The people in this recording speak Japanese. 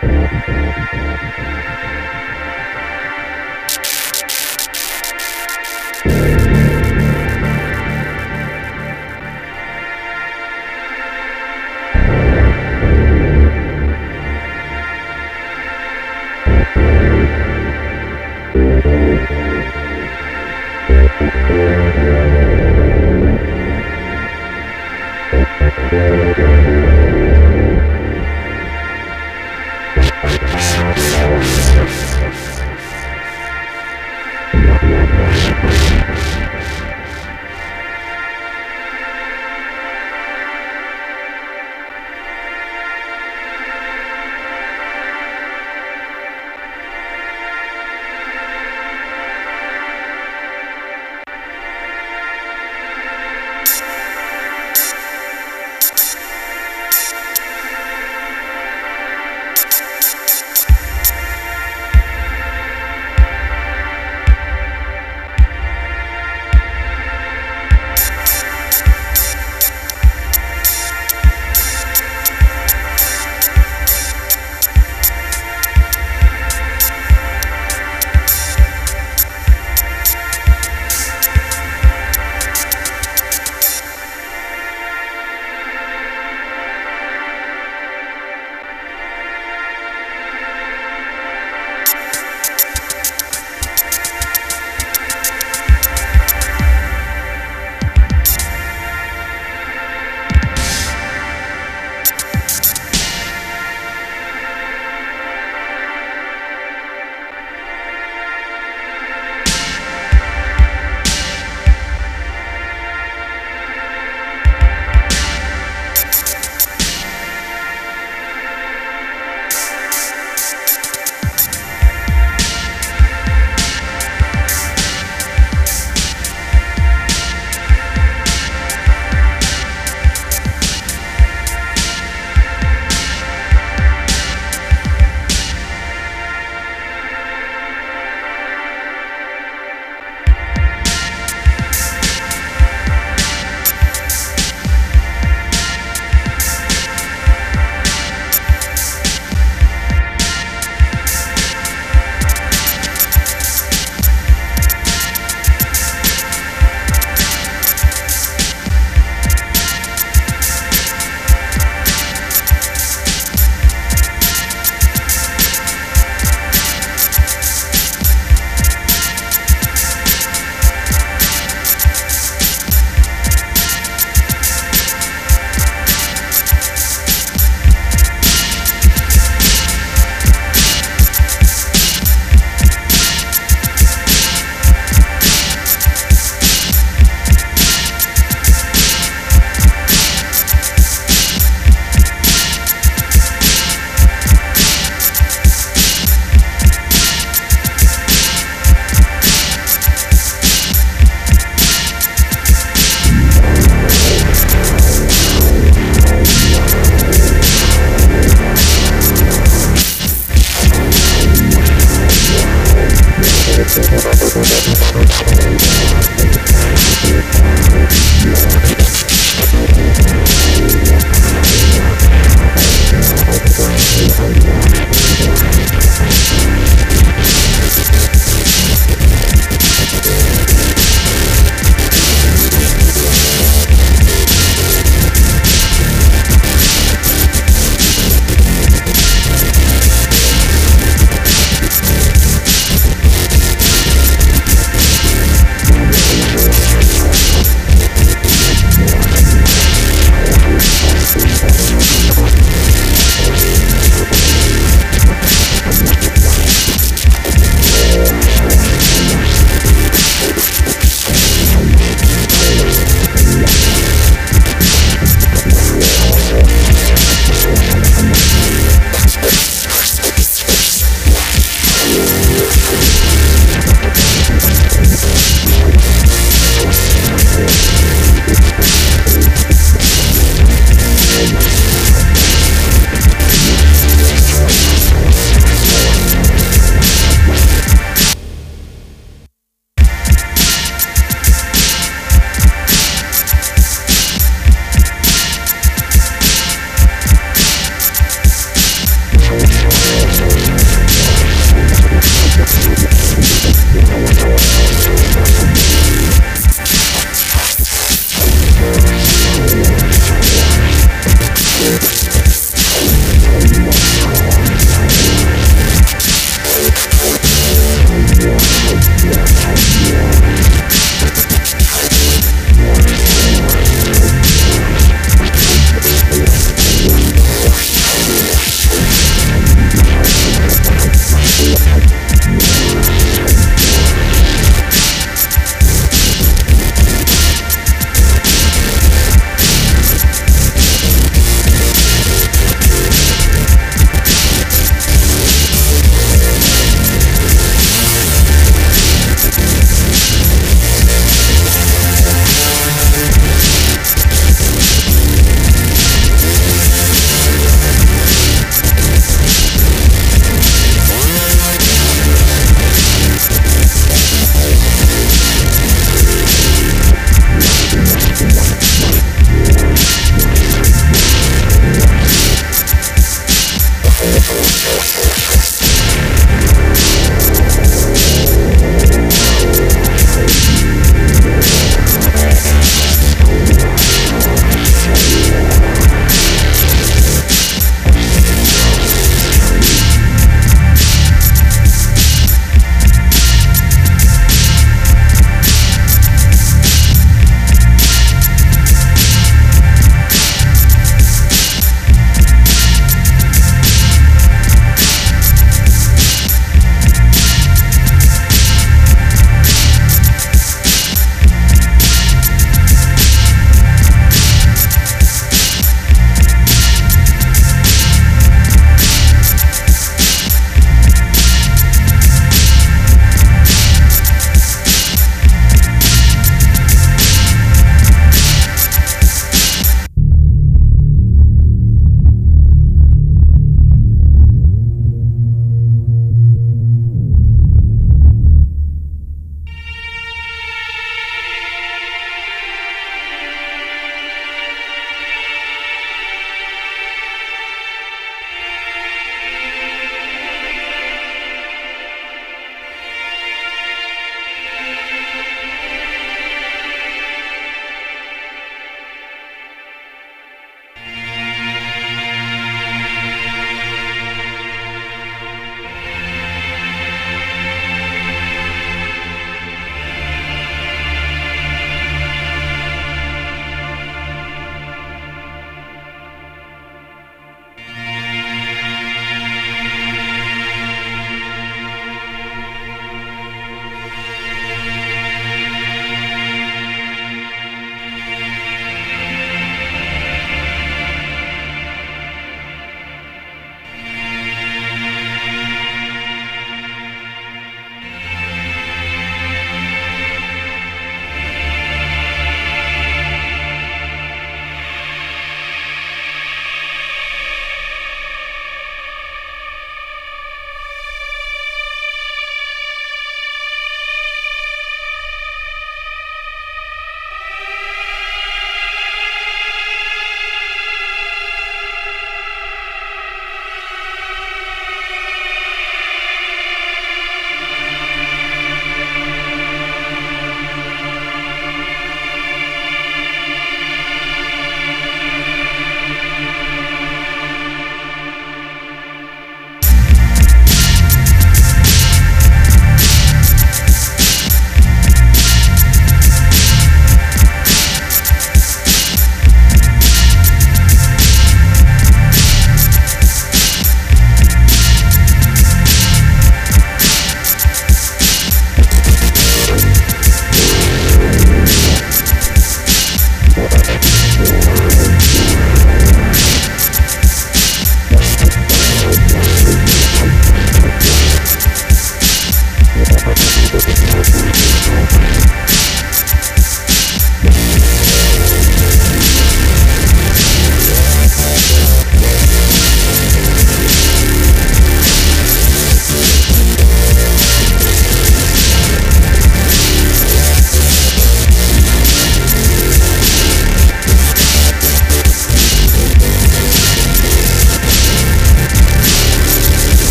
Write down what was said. ハハハハ